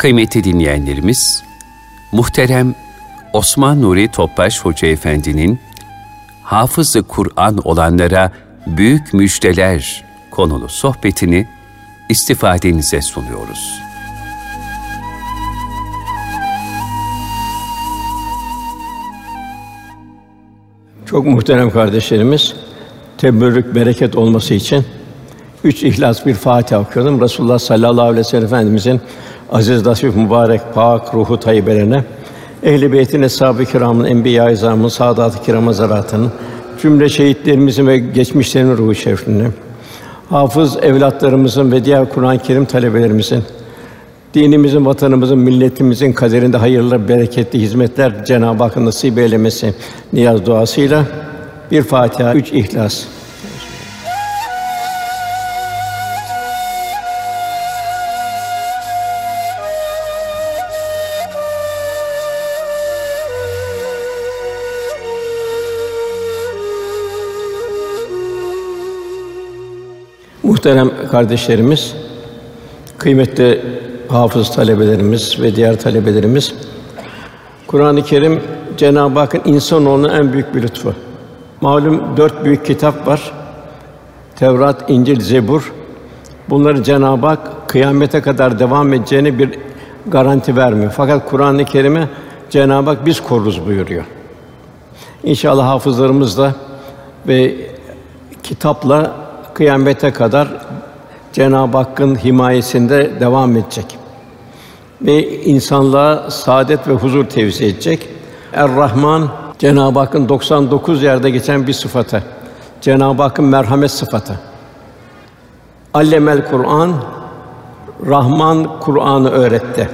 Kıymetli dinleyenlerimiz, muhterem Osman Nuri Topbaş Hoca Efendi'nin Hafızı Kur'an olanlara büyük müjdeler konulu sohbetini istifadenize sunuyoruz. Çok muhterem kardeşlerimiz, teberrük bereket olması için üç ihlas bir Fatiha okuyalım. Resulullah sallallahu aleyhi ve sellem Efendimizin aziz, nasip, mübarek, pak ruhu tayyibelerine, ehl-i beytin, eshab-ı kiramın, enbiya-i izamın, saadat-ı kiram zaratının, cümle şehitlerimizin ve geçmişlerin ruhu şerifine, hafız evlatlarımızın ve diğer Kur'an-ı Kerim talebelerimizin, dinimizin, vatanımızın, milletimizin kaderinde hayırlı, bereketli hizmetler Cenab-ı Hakk'ın nasip eylemesi niyaz duasıyla bir Fatiha, üç İhlas. Muhterem kardeşlerimiz, kıymetli hafız talebelerimiz ve diğer talebelerimiz, Kur'an-ı Kerim Cenab-ı Hakk'ın insanoğluna en büyük bir lütfu. Malum dört büyük kitap var. Tevrat, İncil, Zebur. Bunları Cenab-ı Hak kıyamete kadar devam edeceğini bir garanti vermiyor. Fakat Kur'an-ı Kerim'e Cenab-ı Hak biz koruruz buyuruyor. İnşallah hafızlarımızla ve kitapla kıyamete kadar Cenab-ı Hakk'ın himayesinde devam edecek. Ve insanlığa saadet ve huzur tevzi edecek. Er-Rahman Cenab-ı Hakk'ın 99 yerde geçen bir sıfatı. Cenab-ı Hakk'ın merhamet sıfatı. Allemel Kur'an Rahman Kur'an'ı öğretti.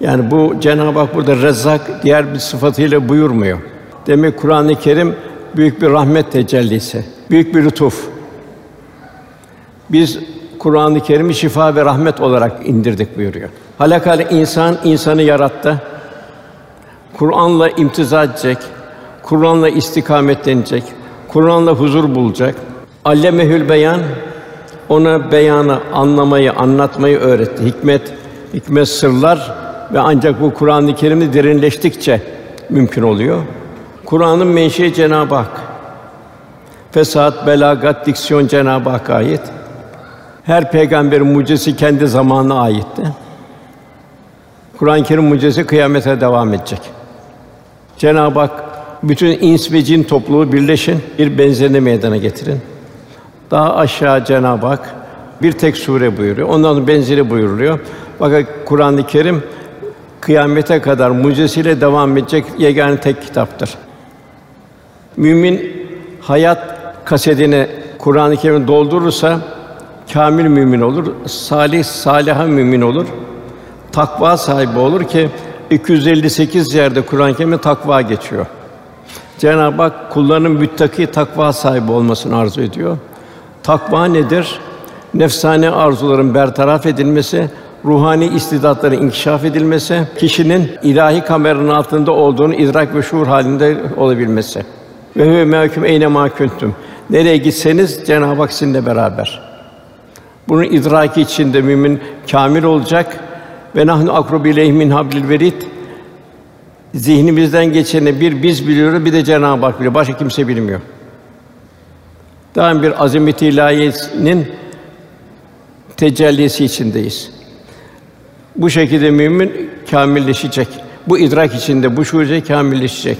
Yani bu Cenab-ı Hak burada Rezzak diğer bir sıfatıyla buyurmuyor. Demek Kur'an-ı Kerim büyük bir rahmet tecellisi, büyük bir lütuf. Biz Kur'an-ı Kerim'i şifa ve rahmet olarak indirdik buyuruyor. Halakal insan insanı yarattı. Kur'an'la imtiza edecek, Kur'an'la istikametlenecek, Kur'an'la huzur bulacak. Allemehül beyan ona beyanı, anlamayı, anlatmayı öğretti. Hikmet, hikmet sırlar ve ancak bu Kur'an-ı Kerim'i derinleştikçe mümkün oluyor. Kur'an'ın menşei Cenab-ı Hak. Fesat, belagat, diksiyon Cenab-ı Hakk'a ait. Her peygamberin mucizesi kendi zamanına aitti. Kur'an-ı Kerim mucizesi kıyamete devam edecek. Cenab-ı Hak bütün ins ve cin topluluğu birleşin, bir benzerini meydana getirin. Daha aşağı Cenab-ı Hak bir tek sure buyuruyor. Ondan benzeri buyuruluyor. Fakat Kur'an-ı Kerim kıyamete kadar mucizesiyle devam edecek yegane tek kitaptır. Mümin hayat kasetini Kur'an-ı Kerim doldurursa kamil mümin olur, salih saliha mümin olur. Takva sahibi olur ki 258 yerde Kur'an-ı Kerim'de takva geçiyor. Cenab-ı Hak kullarının müttaki takva sahibi olmasını arzu ediyor. Takva nedir? Nefsane arzuların bertaraf edilmesi, ruhani istidatların inkişaf edilmesi, kişinin ilahi kameranın altında olduğunu idrak ve şuur halinde olabilmesi. Ve huve mehkum eyne ma kuntum. Nereye gitseniz Cenab-ı Hak sizinle beraber. Bunun idraki içinde mümin kamil olacak ve nahnu akrubu ileyhi min hablil verid. Zihnimizden geçeni bir biz biliyoruz, bir de Cenab-ı Hak biliyor. Başka kimse bilmiyor. Daim bir azamet-i ilahiyenin tecellisi içindeyiz. Bu şekilde mümin kamilleşecek. Bu idrak içinde bu şuurca kamilleşecek.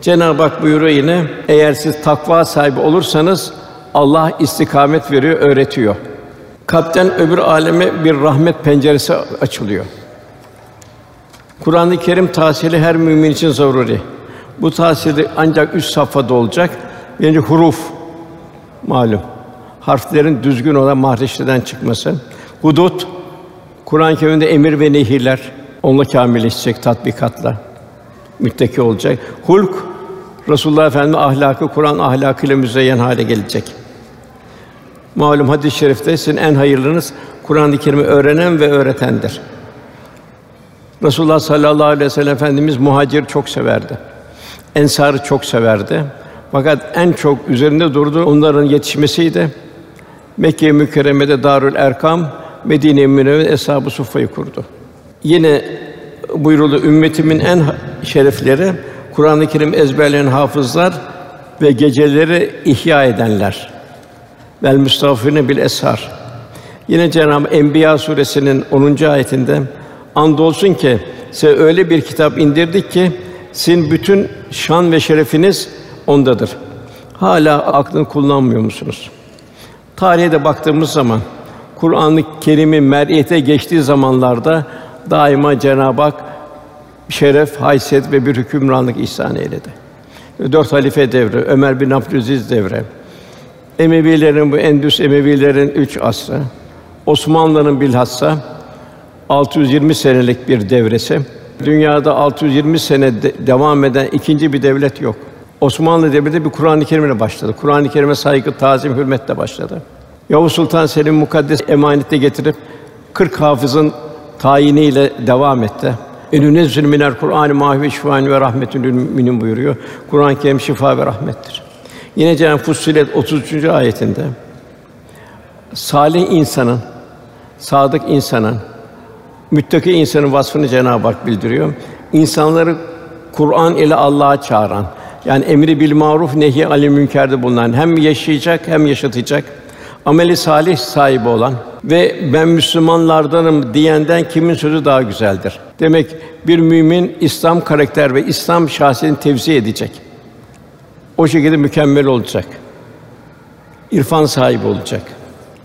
Cenab-ı Hak buyuruyor yine eğer siz takva sahibi olursanız Allah istikamet veriyor, öğretiyor. Kalpten öbür aleme bir rahmet penceresi açılıyor. Kur'an-ı Kerim tahsili her mümin için zaruri. Bu tahsili ancak üst safhada olacak. Yani huruf malum. Harflerin düzgün olan mahreçlerden çıkması. Hudut Kur'an-ı Kerim'de emir ve nehirler onunla kamilleşecek tatbikatla müttaki olacak. Hulk Resulullah Efendimiz ahlakı Kur'an ahlakıyla müzeyyen hale gelecek. Malum hadis-i şerifte sizin en hayırlınız Kur'an-ı Kerim'i öğrenen ve öğretendir. Resulullah sallallahu aleyhi ve sellem Efendimiz muhacir çok severdi. Ensarı çok severdi. Fakat en çok üzerinde durduğu onların yetişmesiydi. Mekke-i Mükerreme'de Darül Erkam, Medine-i Münevvere Eshab-ı Suffa'yı kurdu. Yine buyuruldu ümmetimin en şerefleri Kur'an-ı Kerim ezberleyen hafızlar ve geceleri ihya edenler. Vel müstafirine bil eshar. Yine Cenab-ı Enbiya suresinin 10. ayetinde andolsun ki size öyle bir kitap indirdik ki sizin bütün şan ve şerefiniz ondadır. Hala aklını kullanmıyor musunuz? Tarihe de baktığımız zaman Kur'an-ı Kerim'in mer'iyete geçtiği zamanlarda daima Cenab-ı Hak şeref, haysiyet ve bir hükümranlık ihsan eyledi. Dört halife devri, Ömer bin Abdülaziz devri, Emevilerin bu Endüs Emevilerin üç asrı, Osmanlı'nın bilhassa 620 senelik bir devresi. Dünyada 620 sene de devam eden ikinci bir devlet yok. Osmanlı Devleti bir Kur'an-ı Kerim'le başladı. Kur'an-ı Kerim'e saygı, tazim, hürmetle başladı. Yavuz Sultan Selim mukaddes emanette getirip 40 hafızın tayiniyle devam etti. Enünezzül minel Kur'an-ı mahve şifaen ve rahmetül müminin buyuruyor. Kur'an-ı Kerim şifa ve rahmettir. Yine Cenab-ı Fussilet 33. ayetinde salih insanın, sadık insanın, müttaki insanın vasfını Cenab-ı Hak bildiriyor. İnsanları Kur'an ile Allah'a çağıran, yani emri bil maruf nehi alil münkerde bulunan hem yaşayacak hem yaşatacak ameli salih sahibi olan ve ben Müslümanlardanım diyenden kimin sözü daha güzeldir? Demek bir mümin İslam karakter ve İslam şahsiyetini tevzi edecek. O şekilde mükemmel olacak. İrfan sahibi olacak.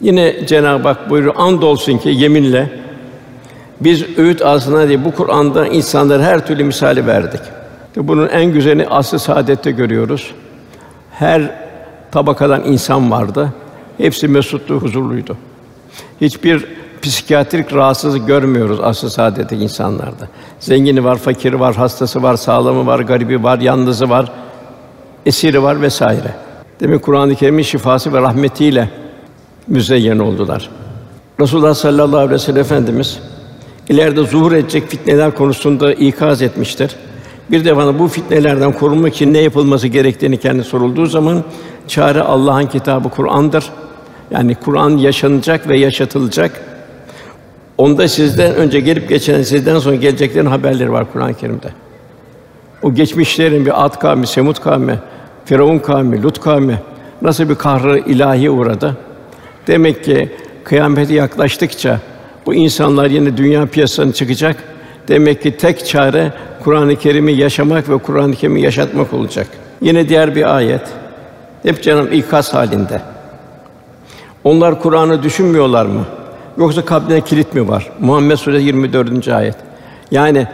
Yine Cenab-ı Hak buyuruyor, andolsun ki yeminle biz öğüt ağzına diye bu Kur'an'da insanlara her türlü misali verdik. Bunun en güzelini asr-ı saadette görüyoruz. Her tabakadan insan vardı. Hepsi mesuttu, huzurluydu. Hiçbir psikiyatrik rahatsızlık görmüyoruz asr-ı saadetteki insanlarda. Zengini var, fakiri var, hastası var, sağlamı var, garibi var, yalnızı var, esiri var vesaire. Demek Kur'an-ı Kerim'in şifası ve rahmetiyle müzeyyen oldular. Resulullah sallallahu aleyhi ve sellem Efendimiz ileride zuhur edecek fitneler konusunda ikaz etmiştir. Bir de bana bu fitnelerden korunmak için ne yapılması gerektiğini kendi sorulduğu zaman çare Allah'ın kitabı Kur'an'dır. Yani Kur'an yaşanacak ve yaşatılacak. Onda sizden önce gelip geçen, sizden sonra geleceklerin haberleri var Kur'an-ı Kerim'de. O geçmişlerin bir Ad kavmi, Semud kavmi, Firavun kavmi, Lut kavmi nasıl bir kahrı ilahi uğradı. Demek ki kıyamete yaklaştıkça bu insanlar yine dünya piyasasına çıkacak. Demek ki tek çare Kur'an-ı Kerim'i yaşamak ve Kur'an-ı Kerim'i yaşatmak olacak. Yine diğer bir ayet. Hep canım ikaz halinde. Onlar Kur'an'ı düşünmüyorlar mı? Yoksa kalplerine kilit mi var? Muhammed Suresi 24. ayet. Yani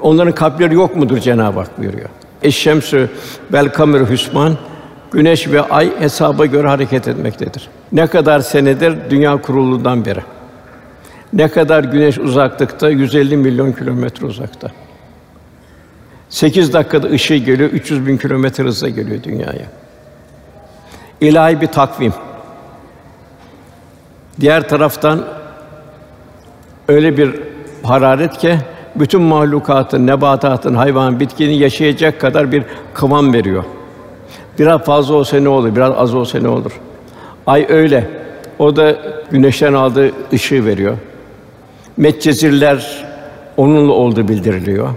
onların kalpleri yok mudur Cenab-ı Hak buyuruyor. Eşşemsü vel kameru hüsman güneş ve ay hesaba göre hareket etmektedir. Ne kadar senedir dünya kurulundan beri. Ne kadar güneş uzaklıkta? 150 milyon kilometre uzakta. 8 dakikada ışığı geliyor, 300 bin kilometre hızla geliyor dünyaya. İlahi bir takvim. Diğer taraftan öyle bir hararet ki bütün mahlukatın, nebatatın, hayvan, bitkinin yaşayacak kadar bir kıvam veriyor. Biraz fazla olsa ne olur, biraz az olsa ne olur. Ay öyle. O da güneşten aldığı ışığı veriyor. Medcezirler onunla oldu bildiriliyor.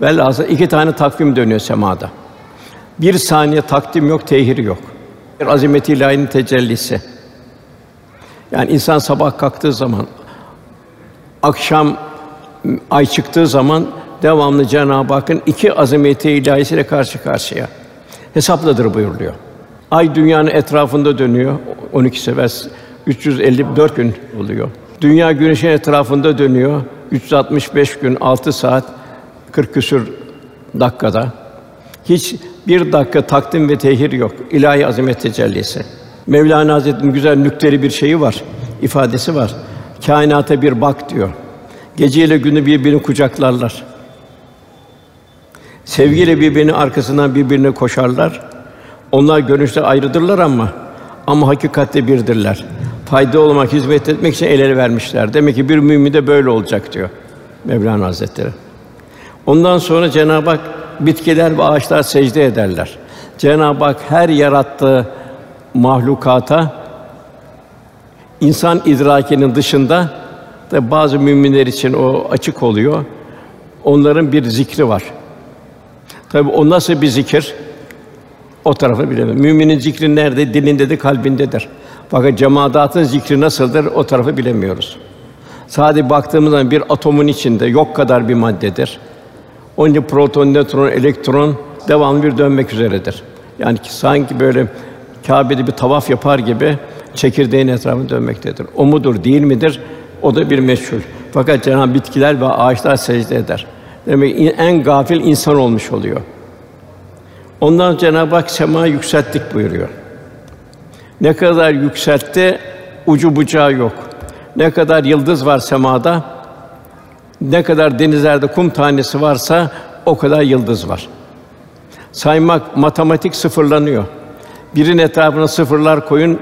Velhâsıl iki tane takvim dönüyor semada. Bir saniye takdim yok, tehir yok. Bir azimeti ilahinin tecellisi. Yani insan sabah kalktığı zaman, akşam ay çıktığı zaman devamlı Cenab-ı Hakk'ın iki azameti ilahisiyle karşı karşıya. Hesapladır buyuruluyor. Ay dünyanın etrafında dönüyor. 12 sefer 354 gün oluyor. Dünya güneşin etrafında dönüyor. 365 gün 6 saat 40 küsür dakikada. Hiç bir dakika takdim ve tehir yok. İlahi azamet tecellisi. Mevlana Hazretleri'nin güzel nükteli bir şeyi var, ifadesi var. Kainata bir bak diyor. Geceyle günü birbirini kucaklarlar. Sevgiyle birbirini arkasından birbirine koşarlar. Onlar görünüşte ayrıdırlar ama ama hakikatte birdirler. Fayda olmak, hizmet etmek için el ele vermişler. Demek ki bir mümin de böyle olacak diyor Mevlana Hazretleri. Ondan sonra Cenab-ı Hak bitkiler ve ağaçlar secde ederler. Cenab-ı Hak her yarattığı mahlukata insan idrakinin dışında Tabi bazı müminler için o açık oluyor. Onların bir zikri var. Tabi o nasıl bir zikir? O tarafı bilemem. Müminin zikri nerede? Dilinde de kalbindedir. Fakat cemaatın zikri nasıldır? O tarafı bilemiyoruz. Sadece baktığımız zaman bir atomun içinde yok kadar bir maddedir. Onun proton, nötron, elektron devamlı bir dönmek üzeredir. Yani ki sanki böyle Kâbe'de bir tavaf yapar gibi çekirdeğin etrafında dönmektedir. O mudur, değil midir? O da bir meşhur. Fakat Cenab-ı bitkiler ve ağaçlar secde eder. Demek en gafil insan olmuş oluyor. Ondan Cenab-ı Hak sema yükselttik buyuruyor. Ne kadar yükseltti, ucu bucağı yok. Ne kadar yıldız var semada, ne kadar denizlerde kum tanesi varsa o kadar yıldız var. Saymak matematik sıfırlanıyor. Birin etrafına sıfırlar koyun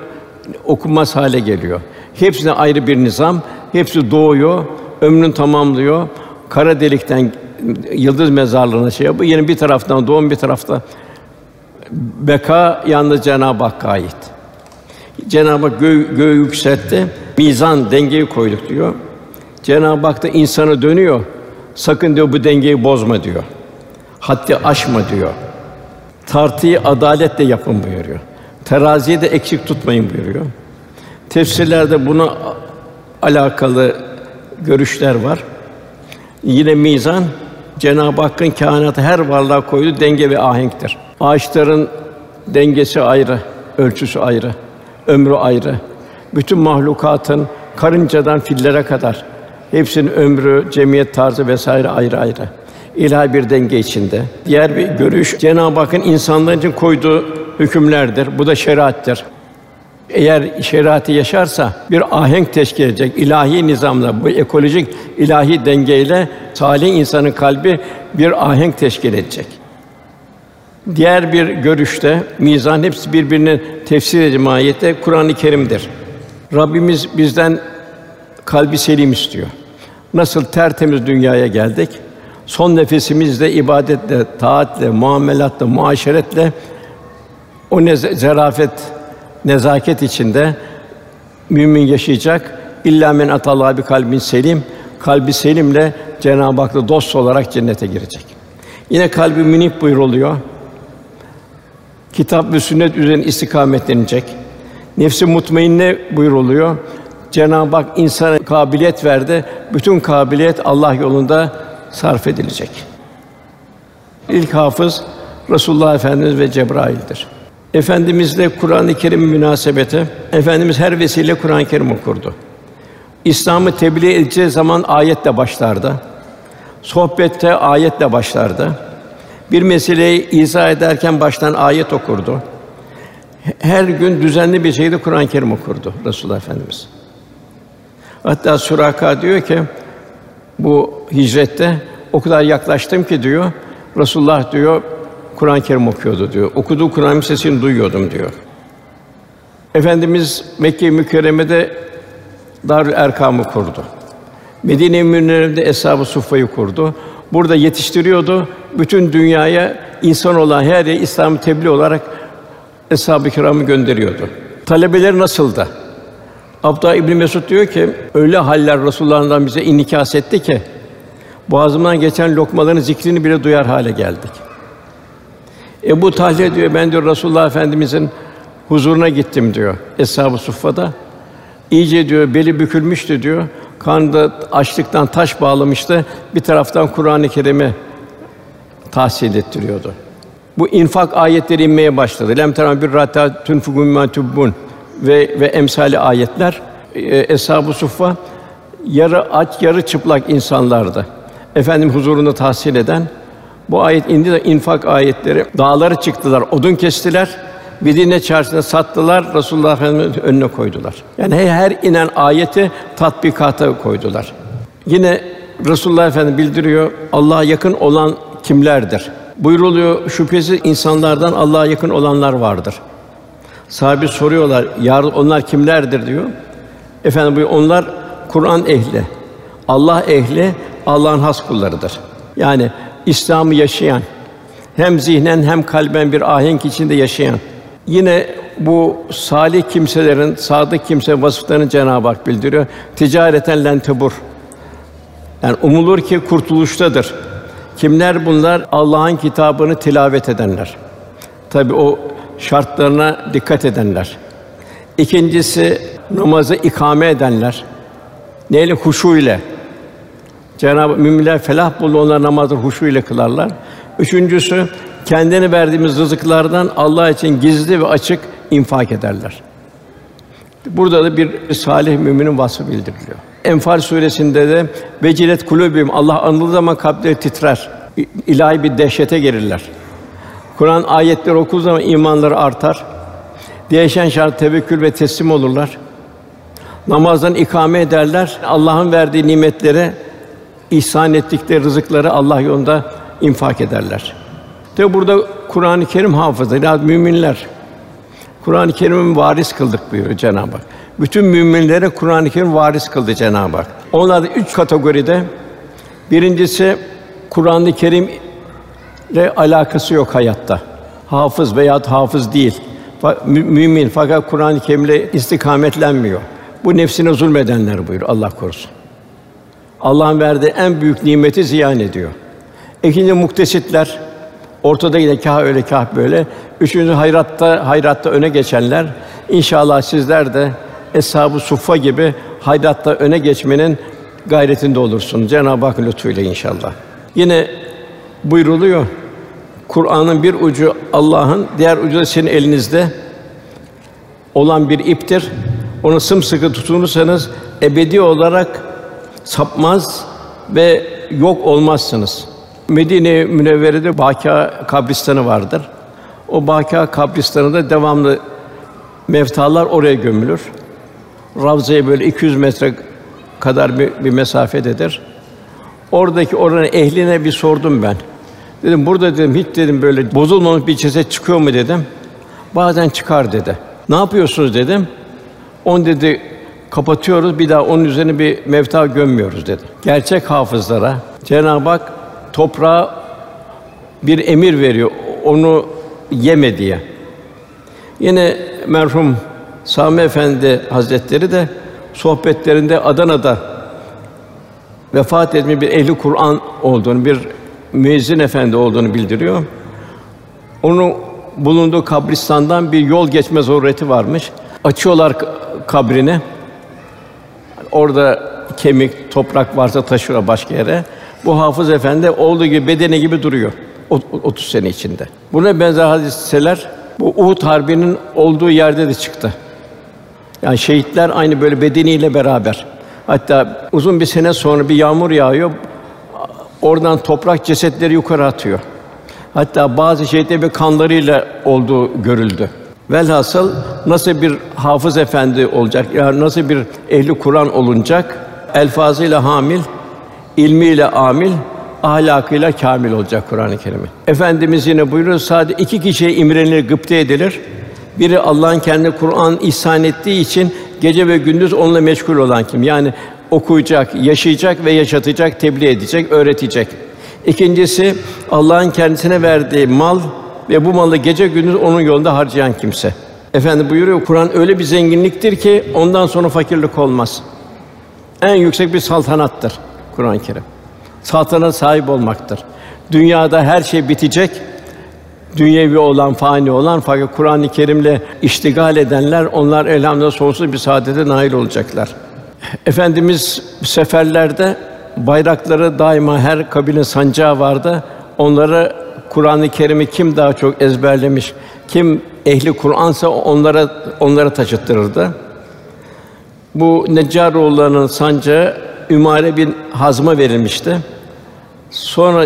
okunmaz hale geliyor. Hepsine ayrı bir nizam, hepsi doğuyor, ömrünü tamamlıyor. Kara delikten yıldız mezarlığına şey yapıyor. Yine bir taraftan doğum bir tarafta beka yalnız Cenab-ı Hakk'a ait. Cenab-ı Hak göğü, göğü yükseltti, mizan dengeyi koyduk diyor. Cenab-ı Hak da insanı dönüyor. Sakın diyor bu dengeyi bozma diyor. Haddi aşma diyor. Tartıyı adaletle yapın buyuruyor. Teraziyi de eksik tutmayın buyuruyor. Tefsirlerde buna alakalı görüşler var. Yine mizan Cenab-ı Hakk'ın kainatı her varlığa koyduğu denge ve ahenktir. Ağaçların dengesi ayrı, ölçüsü ayrı, ömrü ayrı. Bütün mahlukatın karıncadan fillere kadar hepsinin ömrü, cemiyet tarzı vesaire ayrı ayrı. İlahi bir denge içinde. Diğer bir görüş Cenab-ı Hakk'ın insanlar için koyduğu hükümlerdir. Bu da şeriattir. Eğer şeriatı yaşarsa bir ahenk teşkil edecek ilahi nizamla, bu ekolojik ilahi dengeyle salih insanın kalbi bir ahenk teşkil edecek. Diğer bir görüşte mizan hepsi birbirine tefsir edici mahiyette Kur'an-ı Kerim'dir. Rabbimiz bizden kalbi selim istiyor. Nasıl tertemiz dünyaya geldik, son nefesimizde ibadetle, taatle, muamelatla, muaşeretle o ne zarafet, nezaket içinde mümin yaşayacak. İlla men atallah bir kalbin selim, kalbi selimle Cenab-ı Hak'la dost olarak cennete girecek. Yine kalbi münip buyuruluyor. Kitap ve sünnet üzerine istikametlenecek. Nefsi mutmainne buyuruluyor. Cenab-ı Hak insana kabiliyet verdi. Bütün kabiliyet Allah yolunda sarf edilecek. İlk hafız Resulullah Efendimiz ve Cebrail'dir. Efendimizle Kur'an-ı Kerim münasebeti Efendimiz her vesile Kur'an-ı Kerim okurdu. İslam'ı tebliğ edeceği zaman ayetle başlardı. Sohbette ayetle başlardı. Bir meseleyi izah ederken baştan ayet okurdu. Her gün düzenli bir şekilde Kur'an-ı Kerim okurdu Resulullah Efendimiz. Hatta Suraka diyor ki bu hicrette o kadar yaklaştım ki diyor Resulullah diyor Kur'an-ı Kerim okuyordu diyor. Okuduğu Kur'an sesini duyuyordum diyor. Efendimiz Mekke-i Mükerreme'de Darül Erkam'ı kurdu. Medine-i Münevvere'de Eshab-ı Suffa'yı kurdu. Burada yetiştiriyordu. Bütün dünyaya insan olan her yere İslam'ı tebliğ olarak Eshab-ı Kiram'ı gönderiyordu. Talebeler nasıldı? Abdullah İbn Mesud diyor ki öyle haller Resulullah'dan bize inikas etti ki boğazımdan geçen lokmaların zikrini bile duyar hale geldik. Ebu Talha diyor ben diyor Resulullah Efendimizin huzuruna gittim diyor Eshab-ı Suffa'da. İyice diyor beli bükülmüştü diyor. Karnında açlıktan taş bağlamıştı. Bir taraftan Kur'an-ı Kerim'i tahsil ettiriyordu. Bu infak ayetleri inmeye başladı. Lem teram bir rata tunfukum ma tubbun ve ve emsali ayetler e, Eshab-ı Suffa yarı aç yarı çıplak insanlardı. Efendim huzurunda tahsil eden bu ayet indi de infak ayetleri dağları çıktılar, odun kestiler. Medine çarşısında sattılar, Resulullah Efendimiz önüne koydular. Yani her inen ayeti tatbikata koydular. Yine Resulullah Efendimiz bildiriyor, Allah'a yakın olan kimlerdir? Buyruluyor, şüphesiz insanlardan Allah'a yakın olanlar vardır. Sahabe soruyorlar, yar onlar kimlerdir diyor. Efendim bu onlar Kur'an ehli, Allah ehli, Allah'ın has kullarıdır. Yani İslam'ı yaşayan, hem zihnen hem kalben bir ahenk içinde yaşayan, Yine bu salih kimselerin, sadık kimse vasıflarını Cenab-ı Hak bildiriyor. Ticareten len tebur. Yani umulur ki kurtuluştadır. Kimler bunlar? Allah'ın kitabını tilavet edenler. Tabi o şartlarına dikkat edenler. İkincisi namazı ikame edenler. Neyle huşu ile. Cenab-ı müminler felah buldu onlar namazı huşu ile kılarlar. Üçüncüsü kendini verdiğimiz rızıklardan Allah için gizli ve açık infak ederler. Burada da bir salih müminin vasfı bildiriliyor. Enfal suresinde de vecilet kulubim Allah anıldığı zaman kalpleri titrer. İlahi bir dehşete girirler. Kur'an ayetleri okuduğu zaman imanları artar. Değişen şart tevekkül ve teslim olurlar. Namazdan ikame ederler. Allah'ın verdiği nimetleri ihsan ettikleri rızıkları Allah yolunda infak ederler. Tabi burada Kur'an-ı Kerim hafızı, yani müminler. Kur'an-ı Kerim'in varis kıldık buyuruyor Cenab-ı Hak. Bütün müminlere Kur'an-ı Kerim varis kıldı Cenab-ı Hak. Onlar da üç kategoride. Birincisi Kur'an-ı Kerim ile alakası yok hayatta. Hafız veya hafız değil. Mümin fakat Kur'an-ı Kerim'le istikametlenmiyor. Bu nefsine zulmedenler buyur Allah korusun. Allah'ın verdiği en büyük nimeti ziyan ediyor. İkinci muktesitler ortada yine kâh öyle kâh böyle. Üçüncü hayratta hayratta öne geçenler. İnşallah sizler de eshab-ı suffa gibi hayratta öne geçmenin gayretinde olursun. Cenab-ı Hak lütfuyla inşallah. Yine buyruluyor. Kur'an'ın bir ucu Allah'ın, diğer ucu da senin elinizde olan bir iptir. Onu sımsıkı tutunursanız ebedi olarak sapmaz ve yok olmazsınız. Medine Münevvere'de Bâkâ kabristanı vardır. O Bâkâ kabristanında devamlı mevtalar oraya gömülür. Ravza'ya böyle 200 metre kadar bir, bir mesafededir. Oradaki oranın ehline bir sordum ben. Dedim burada dedim hiç dedim böyle bozulmamış bir ceset çıkıyor mu dedim. Bazen çıkar dedi. Ne yapıyorsunuz dedim. On dedi kapatıyoruz bir daha onun üzerine bir mevta gömmüyoruz dedi. Gerçek hafızlara Cenab-ı Hak toprağa bir emir veriyor onu yeme diye. Yine merhum Sami Efendi Hazretleri de sohbetlerinde Adana'da vefat etmiş bir ehli Kur'an olduğunu, bir müezzin efendi olduğunu bildiriyor. Onun bulunduğu kabristandan bir yol geçme zoruneti varmış. Açıyorlar kabrini. Orada kemik, toprak varsa taşıyor başka yere. Bu hafız efendi olduğu gibi bedeni gibi duruyor. 30 sene içinde. Buna benzer hadiseler bu Uhud harbinin olduğu yerde de çıktı. Yani şehitler aynı böyle bedeniyle beraber. Hatta uzun bir sene sonra bir yağmur yağıyor. Oradan toprak cesetleri yukarı atıyor. Hatta bazı şehitlerin kanlarıyla olduğu görüldü. Velhasıl nasıl bir hafız efendi olacak, yani nasıl bir ehli Kur'an olunacak, elfazıyla hamil, ilmiyle amil, ahlakıyla kamil olacak Kur'an-ı Kerim'in. Efendimiz yine buyuruyor sadece iki kişiye imrenilir, gıpte edilir. Biri Allah'ın kendi Kur'an ihsan ettiği için gece ve gündüz onunla meşgul olan kim? Yani okuyacak, yaşayacak ve yaşatacak, tebliğ edecek, öğretecek. İkincisi Allah'ın kendisine verdiği mal ve bu malı gece gündüz onun yolunda harcayan kimse. Efendi buyuruyor Kur'an öyle bir zenginliktir ki ondan sonra fakirlik olmaz. En yüksek bir saltanattır Kur'an-ı Kerim. Saltanat sahip olmaktır. Dünyada her şey bitecek. Dünyevi olan, fani olan fakat Kur'an-ı Kerim'le iştigal edenler onlar elhamdülillah sonsuz bir saadete nail olacaklar. Efendimiz seferlerde bayrakları daima her kabine sancağı vardı. Onları Kur'an-ı Kerim'i kim daha çok ezberlemiş, kim ehli Kur'ansa onlara onlara taşıttırırdı. Bu Neccaroğulları'nın sancağı Ümare bin Hazm'a verilmişti. Sonra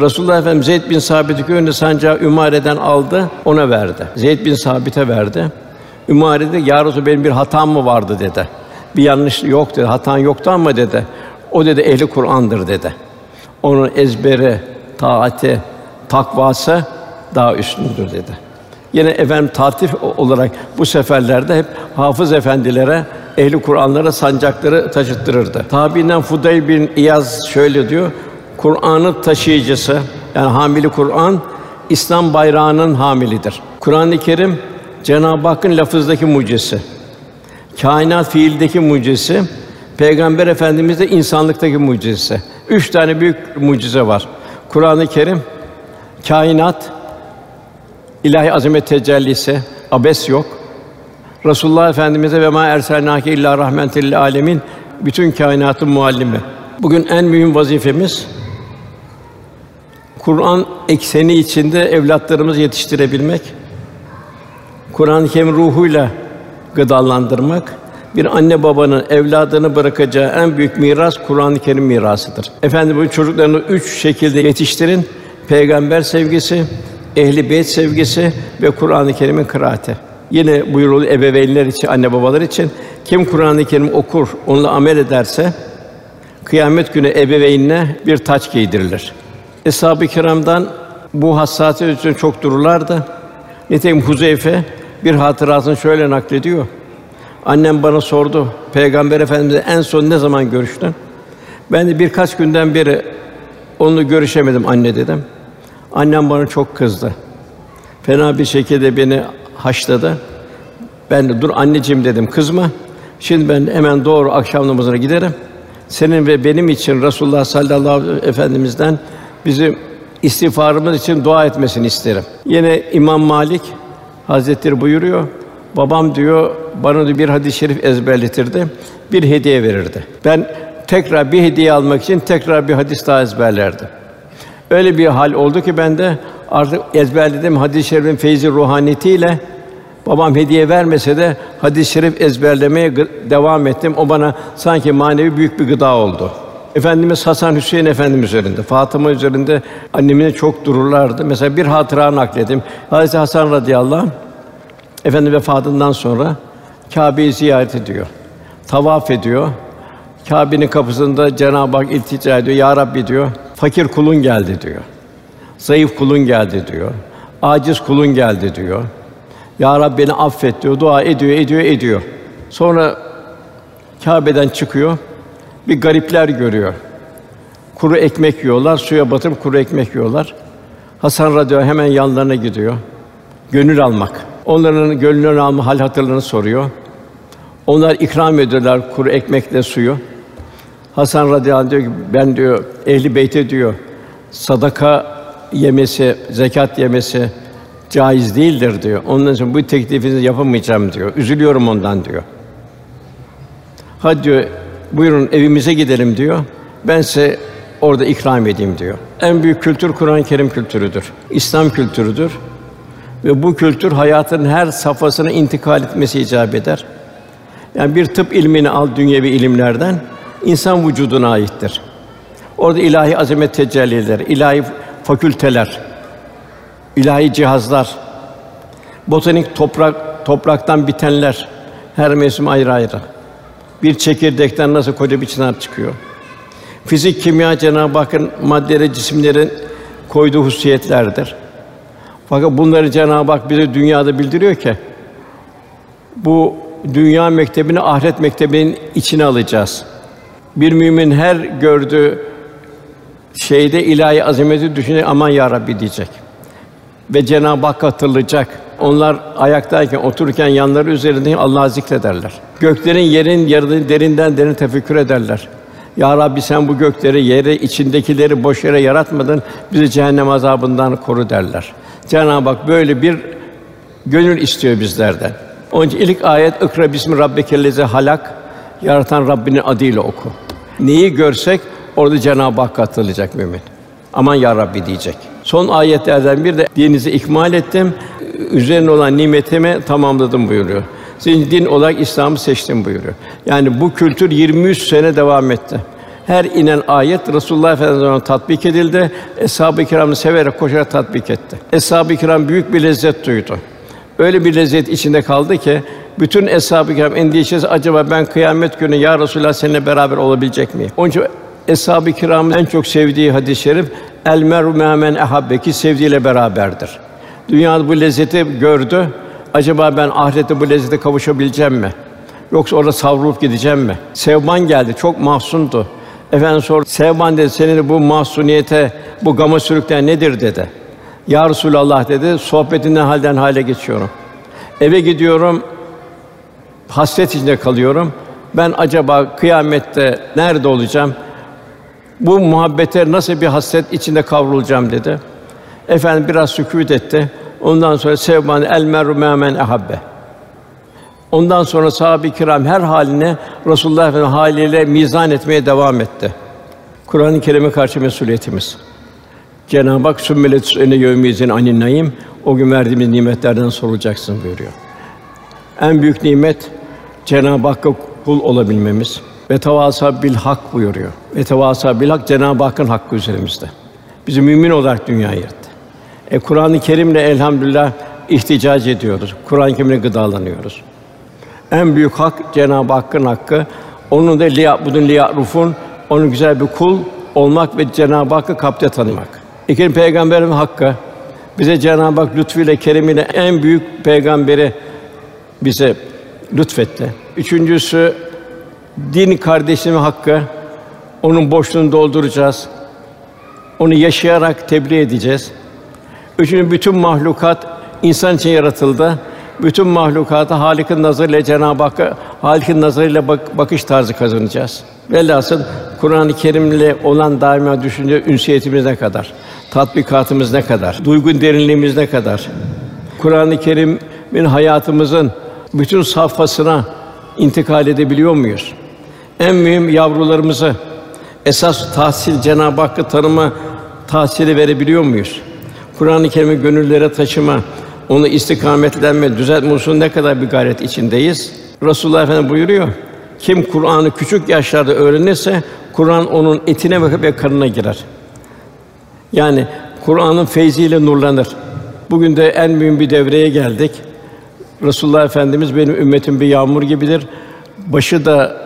Resulullah Efendimiz Zeyd bin Sabit'i önünde sancağı Ümare'den aldı, ona verdi. Zeyd bin Sabit'e verdi. Ümare de "Ya Resulallah benim bir hatam mı vardı?" dedi. Bir yanlış yok dedi. Hatan yoktu ama dedi. O dedi ehli Kur'an'dır dedi. Onun ezberi, taati, takvası daha üstündür dedi. Yine efendim tatif olarak bu seferlerde hep hafız efendilere ehli Kur'anlara sancakları taşıttırırdı. Tabiinden Fudayl bin İyaz şöyle diyor: Kur'an'ın taşıyıcısı yani hamili Kur'an İslam bayrağının hamilidir. Kur'an-ı Kerim Cenab-ı Hakk'ın lafızdaki mucizesi, kainat fiildeki mucizesi, Peygamber Efendimiz de insanlıktaki mucizesi. Üç tane büyük mucize var. Kur'an-ı Kerim, kainat, ilahi azamet tecellisi, abes yok. Resulullah Efendimize ve ma erselnâke illa rahmetel lil alemin bütün kainatın muallimi. Bugün en mühim vazifemiz Kur'an ekseni içinde evlatlarımızı yetiştirebilmek. Kur'an-ı Kerim ruhuyla gıdalandırmak. Bir anne babanın evladını bırakacağı en büyük miras Kur'an-ı Kerim mirasıdır. Efendim bu çocuklarını üç şekilde yetiştirin. Peygamber sevgisi, ehli beyt sevgisi ve Kur'an-ı Kerim'in kıraati. Yine buyuruldu ebeveynler için, anne babalar için kim Kur'an-ı Kerim okur, onunla amel ederse kıyamet günü ebeveynine bir taç giydirilir. Eshab-ı Kiram'dan bu hassasiyet için çok dururlardı. Nitekim Huzeyfe bir hatırasını şöyle naklediyor. Annem bana sordu, Peygamber Efendimiz'le en son ne zaman görüştün? Ben de birkaç günden beri onunla görüşemedim anne dedim. Annem bana çok kızdı. Fena bir şekilde beni haşladı. Ben de dur anneciğim dedim kızma. Şimdi ben hemen doğru akşam namazına giderim. Senin ve benim için Resulullah sallallahu aleyhi ve efendimizden bizim istiğfarımız için dua etmesini isterim. Yine İmam Malik Hazretleri buyuruyor. Babam diyor bana diyor, bir hadis-i şerif ezberletirdi. Bir hediye verirdi. Ben tekrar bir hediye almak için tekrar bir hadis daha ezberlerdim. Öyle bir hal oldu ki ben de artık ezberledim hadis-i şerifin feyzi ruhaniyetiyle babam hediye vermese de hadis-i şerif ezberlemeye devam ettim. O bana sanki manevi büyük bir gıda oldu. Efendimiz Hasan Hüseyin Efendimiz üzerinde, Fatıma üzerinde annemine çok dururlardı. Mesela bir hatıra nakledim. Hazreti Hasan radıyallahu anh Efendi vefatından sonra Kâbe'yi ziyaret ediyor. Tavaf ediyor. Kâbe'nin kapısında Cenab-ı Hak iltica ediyor. Ya Rabbi diyor, fakir kulun geldi diyor. Zayıf kulun geldi diyor. Aciz kulun geldi diyor. Ya Rabbi beni affet diyor. Dua ediyor, ediyor, ediyor. Sonra Kâbe'den çıkıyor. Bir garipler görüyor. Kuru ekmek yiyorlar, suya batırıp kuru ekmek yiyorlar. Hasan radıyallahu hemen yanlarına gidiyor. Gönül almak. Onların gönlünü alma hal hatırlarını soruyor. Onlar ikram ediyorlar kuru ekmekle suyu. Hasan radıyallahu diyor ki ben diyor ehli beyte diyor sadaka yemesi, zekat yemesi caiz değildir diyor. Onun için bu teklifinizi yapamayacağım diyor. Üzülüyorum ondan diyor. Hadi diyor buyurun evimize gidelim diyor. Ben size orada ikram edeyim diyor. En büyük kültür Kur'an-ı Kerim kültürüdür. İslam kültürüdür. Ve bu kültür hayatın her safhasına intikal etmesi icap eder. Yani bir tıp ilmini al dünyevi ilimlerden insan vücuduna aittir. Orada ilahi azamet tecellileri, ilahi fakülteler, ilahi cihazlar, botanik toprak topraktan bitenler her mevsim ayrı ayrı. Bir çekirdekten nasıl koca bir çınar çıkıyor. Fizik, kimya Cenab-ı Hakk'ın maddeleri, cisimlerin koyduğu hususiyetlerdir. Fakat bunları Cenab-ı Hak bize dünyada bildiriyor ki bu dünya mektebini ahiret mektebinin içine alacağız. Bir mümin her gördüğü şeyde ilahi azameti düşünecek, aman ya Rabbi diyecek. Ve Cenab-ı Hak hatırlayacak. Onlar ayaktayken, otururken yanları üzerinde Allah'ı zikrederler. Göklerin, yerin yaradığını derinden derin tefekkür ederler. Ya Rabbi sen bu gökleri, yeri, içindekileri boş yere yaratmadın, bizi cehennem azabından koru derler. Cenab-ı Hak böyle bir gönül istiyor bizlerden. Onun için ilk ayet "Ikra bismi rabbikellezi halak" yaratan Rabbinin adıyla oku. Neyi görsek orada Cenab-ı Hak hatırlayacak mümin. Aman ya Rabbi diyecek. Son ayetlerden bir de dininizi ikmal ettim. Üzerine olan nimetimi tamamladım buyuruyor. Sizin din olarak İslam'ı seçtim buyuruyor. Yani bu kültür 23 sene devam etti. Her inen ayet Resulullah Efendimiz'e tatbik edildi. Eshab-ı kiramı severek koşarak tatbik etti. Eshab-ı kiram büyük bir lezzet duydu. Öyle bir lezzet içinde kaldı ki bütün eshab-ı kiram endişesi acaba ben kıyamet günü ya Resulullah seninle beraber olabilecek miyim? Onun için eshab-ı kiramın en çok sevdiği hadis-i şerif el meru men ehabbe ki sevdiğiyle beraberdir. Dünyada bu lezzeti gördü. Acaba ben ahirette bu lezzete kavuşabileceğim mi? Yoksa orada savrulup gideceğim mi? Sevban geldi, çok mahzundu. Efendim sor, Sevban dedi, senin bu mahsuniyete, bu gama sürükleyen nedir dedi. Ya Resulallah dedi, sohbetinden halden hale geçiyorum. Eve gidiyorum, hasret içinde kalıyorum. Ben acaba kıyamette nerede olacağım? Bu muhabbete nasıl bir hasret içinde kavrulacağım dedi. Efendim biraz sükût etti. Ondan sonra sevman el meru men ahabbe. Ondan sonra sahabe-i kiram her haline Resulullah Efendimiz haliyle mizan etmeye devam etti. Kur'an-ı Kerim'e karşı mesuliyetimiz. Cenab-ı Hak sümmelet ene yevmizin anin naim o gün verdiğimiz nimetlerden sorulacaksın buyuruyor. En büyük nimet Cenab-ı Hakk'a kul olabilmemiz ve tevasa bil hak buyuruyor. Ve tevasa bil hak Cenab-ı Hakk'ın hakkı üzerimizde. Bizi mümin olarak dünyaya yarattı. E Kur'an-ı Kerim'le elhamdülillah ihticac ediyoruz. Kur'an-ı Kerim'le gıdalanıyoruz. En büyük hak Cenab-ı Hakk'ın hakkı. Onun da liyabudun liyarufun onun güzel bir kul olmak ve Cenab-ı Hakk'ı kapte tanımak. İkinci peygamberin hakkı bize Cenab-ı Hak lütfuyla keremiyle en büyük peygamberi bize lütfetti. Üçüncüsü din kardeşimin hakkı. Onun boşluğunu dolduracağız. Onu yaşayarak tebliğ edeceğiz. Üçüncü bütün mahlukat insan için yaratıldı. Bütün mahlukata Halik'in nazarıyla Cenab-ı Hakk'a Halik'in nazarıyla bak, bakış tarzı kazanacağız. Velhasıl Kur'an-ı Kerim'le olan daima düşünce ünsiyetimiz ne kadar, tatbikatımız ne kadar, duygu derinliğimiz ne kadar, Kur'an-ı Kerim'in hayatımızın bütün safhasına intikal edebiliyor muyuz? En mühim yavrularımızı esas tahsil Cenab-ı Hakk'ı tanıma tahsili verebiliyor muyuz? Kur'an-ı Kerim'i gönüllere taşıma, onu istikametlenme, düzeltme hususunda ne kadar bir gayret içindeyiz? Resulullah Efendimiz buyuruyor. Kim Kur'an'ı küçük yaşlarda öğrenirse Kur'an onun etine ve kanına girer. Yani Kur'an'ın feyziyle nurlanır. Bugün de en mühim bir devreye geldik. Resulullah Efendimiz benim ümmetim bir yağmur gibidir. Başı da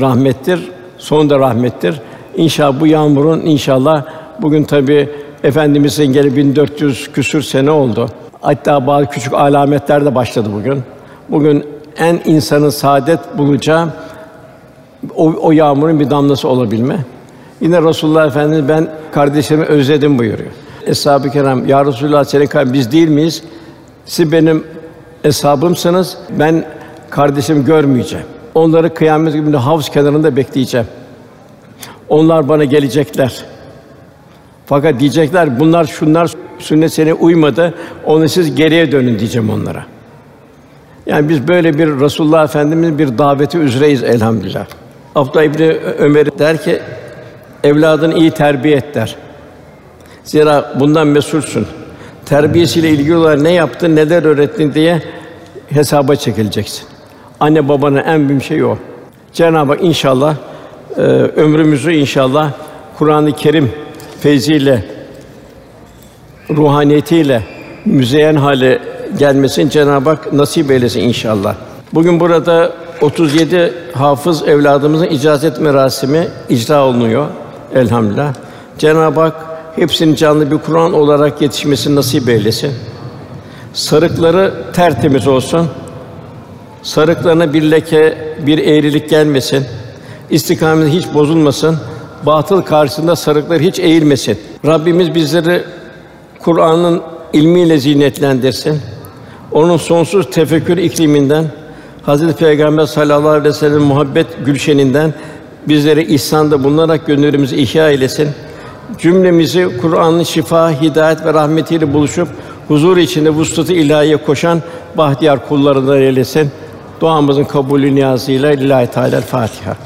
rahmettir, son da rahmettir. İnşallah bu yağmurun inşallah bugün tabi Efendimizin geri 1400 küsür sene oldu. Hatta bazı küçük alametler de başladı bugün. Bugün en insanın saadet bulacağı o, o yağmurun bir damlası olabilme. Yine Resulullah Efendimiz ben kardeşlerimi özledim buyuruyor. Eshab-ı Kiram ya Resulullah senin biz değil miyiz? Siz benim eshabımsınız. Ben kardeşim görmeyeceğim. Onları kıyamet gününde havuz kenarında bekleyeceğim. Onlar bana gelecekler. Fakat diyecekler bunlar şunlar sünnet sene uymadı. Onu siz geriye dönün diyeceğim onlara. Yani biz böyle bir Resulullah Efendimiz bir daveti üzereyiz elhamdülillah. Abdullah İbni Ömer der ki evladını iyi terbiye et der. Zira bundan mesulsün. Terbiyesiyle ilgili olarak ne yaptın, neler öğrettin diye hesaba çekileceksin. Anne babanın en büyük şeyi o. Cenab-ı Hak inşallah e, ömrümüzü inşallah Kur'an-ı Kerim feyziyle, ruhaniyetiyle müzeyyen hale gelmesin Cenab-ı Hak nasip eylesin inşallah. Bugün burada 37 hafız evladımızın icazet merasimi icra olunuyor elhamdülillah. Cenab-ı Hak hepsinin canlı bir Kur'an olarak yetişmesini nasip eylesin. Sarıkları tertemiz olsun. Sarıklarına bir leke, bir eğrilik gelmesin. İstikameti hiç bozulmasın. Batıl karşısında sarıklar hiç eğilmesin. Rabbimiz bizleri Kur'an'ın ilmiyle zinetlendirsin. Onun sonsuz tefekkür ikliminden, Hazreti Peygamber sallallahu aleyhi ve sellem muhabbet gülşeninden bizleri ihsanda bulunarak gönüllerimizi ihya eylesin. Cümlemizi Kur'an'ın şifa, hidayet ve rahmetiyle buluşup huzur içinde vuslat-ı ilahiye koşan bahtiyar kullarından eylesin. Duamızın kabulü niyazıyla Lillahi Teala Fatiha.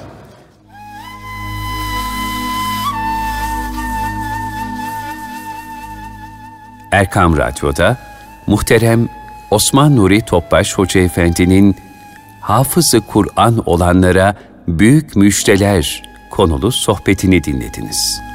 Erkam Radyo'da muhterem Osman Nuri Topbaş Hoca Efendi'nin hafızı Kur'an olanlara büyük müjdeler konulu sohbetini dinlediniz.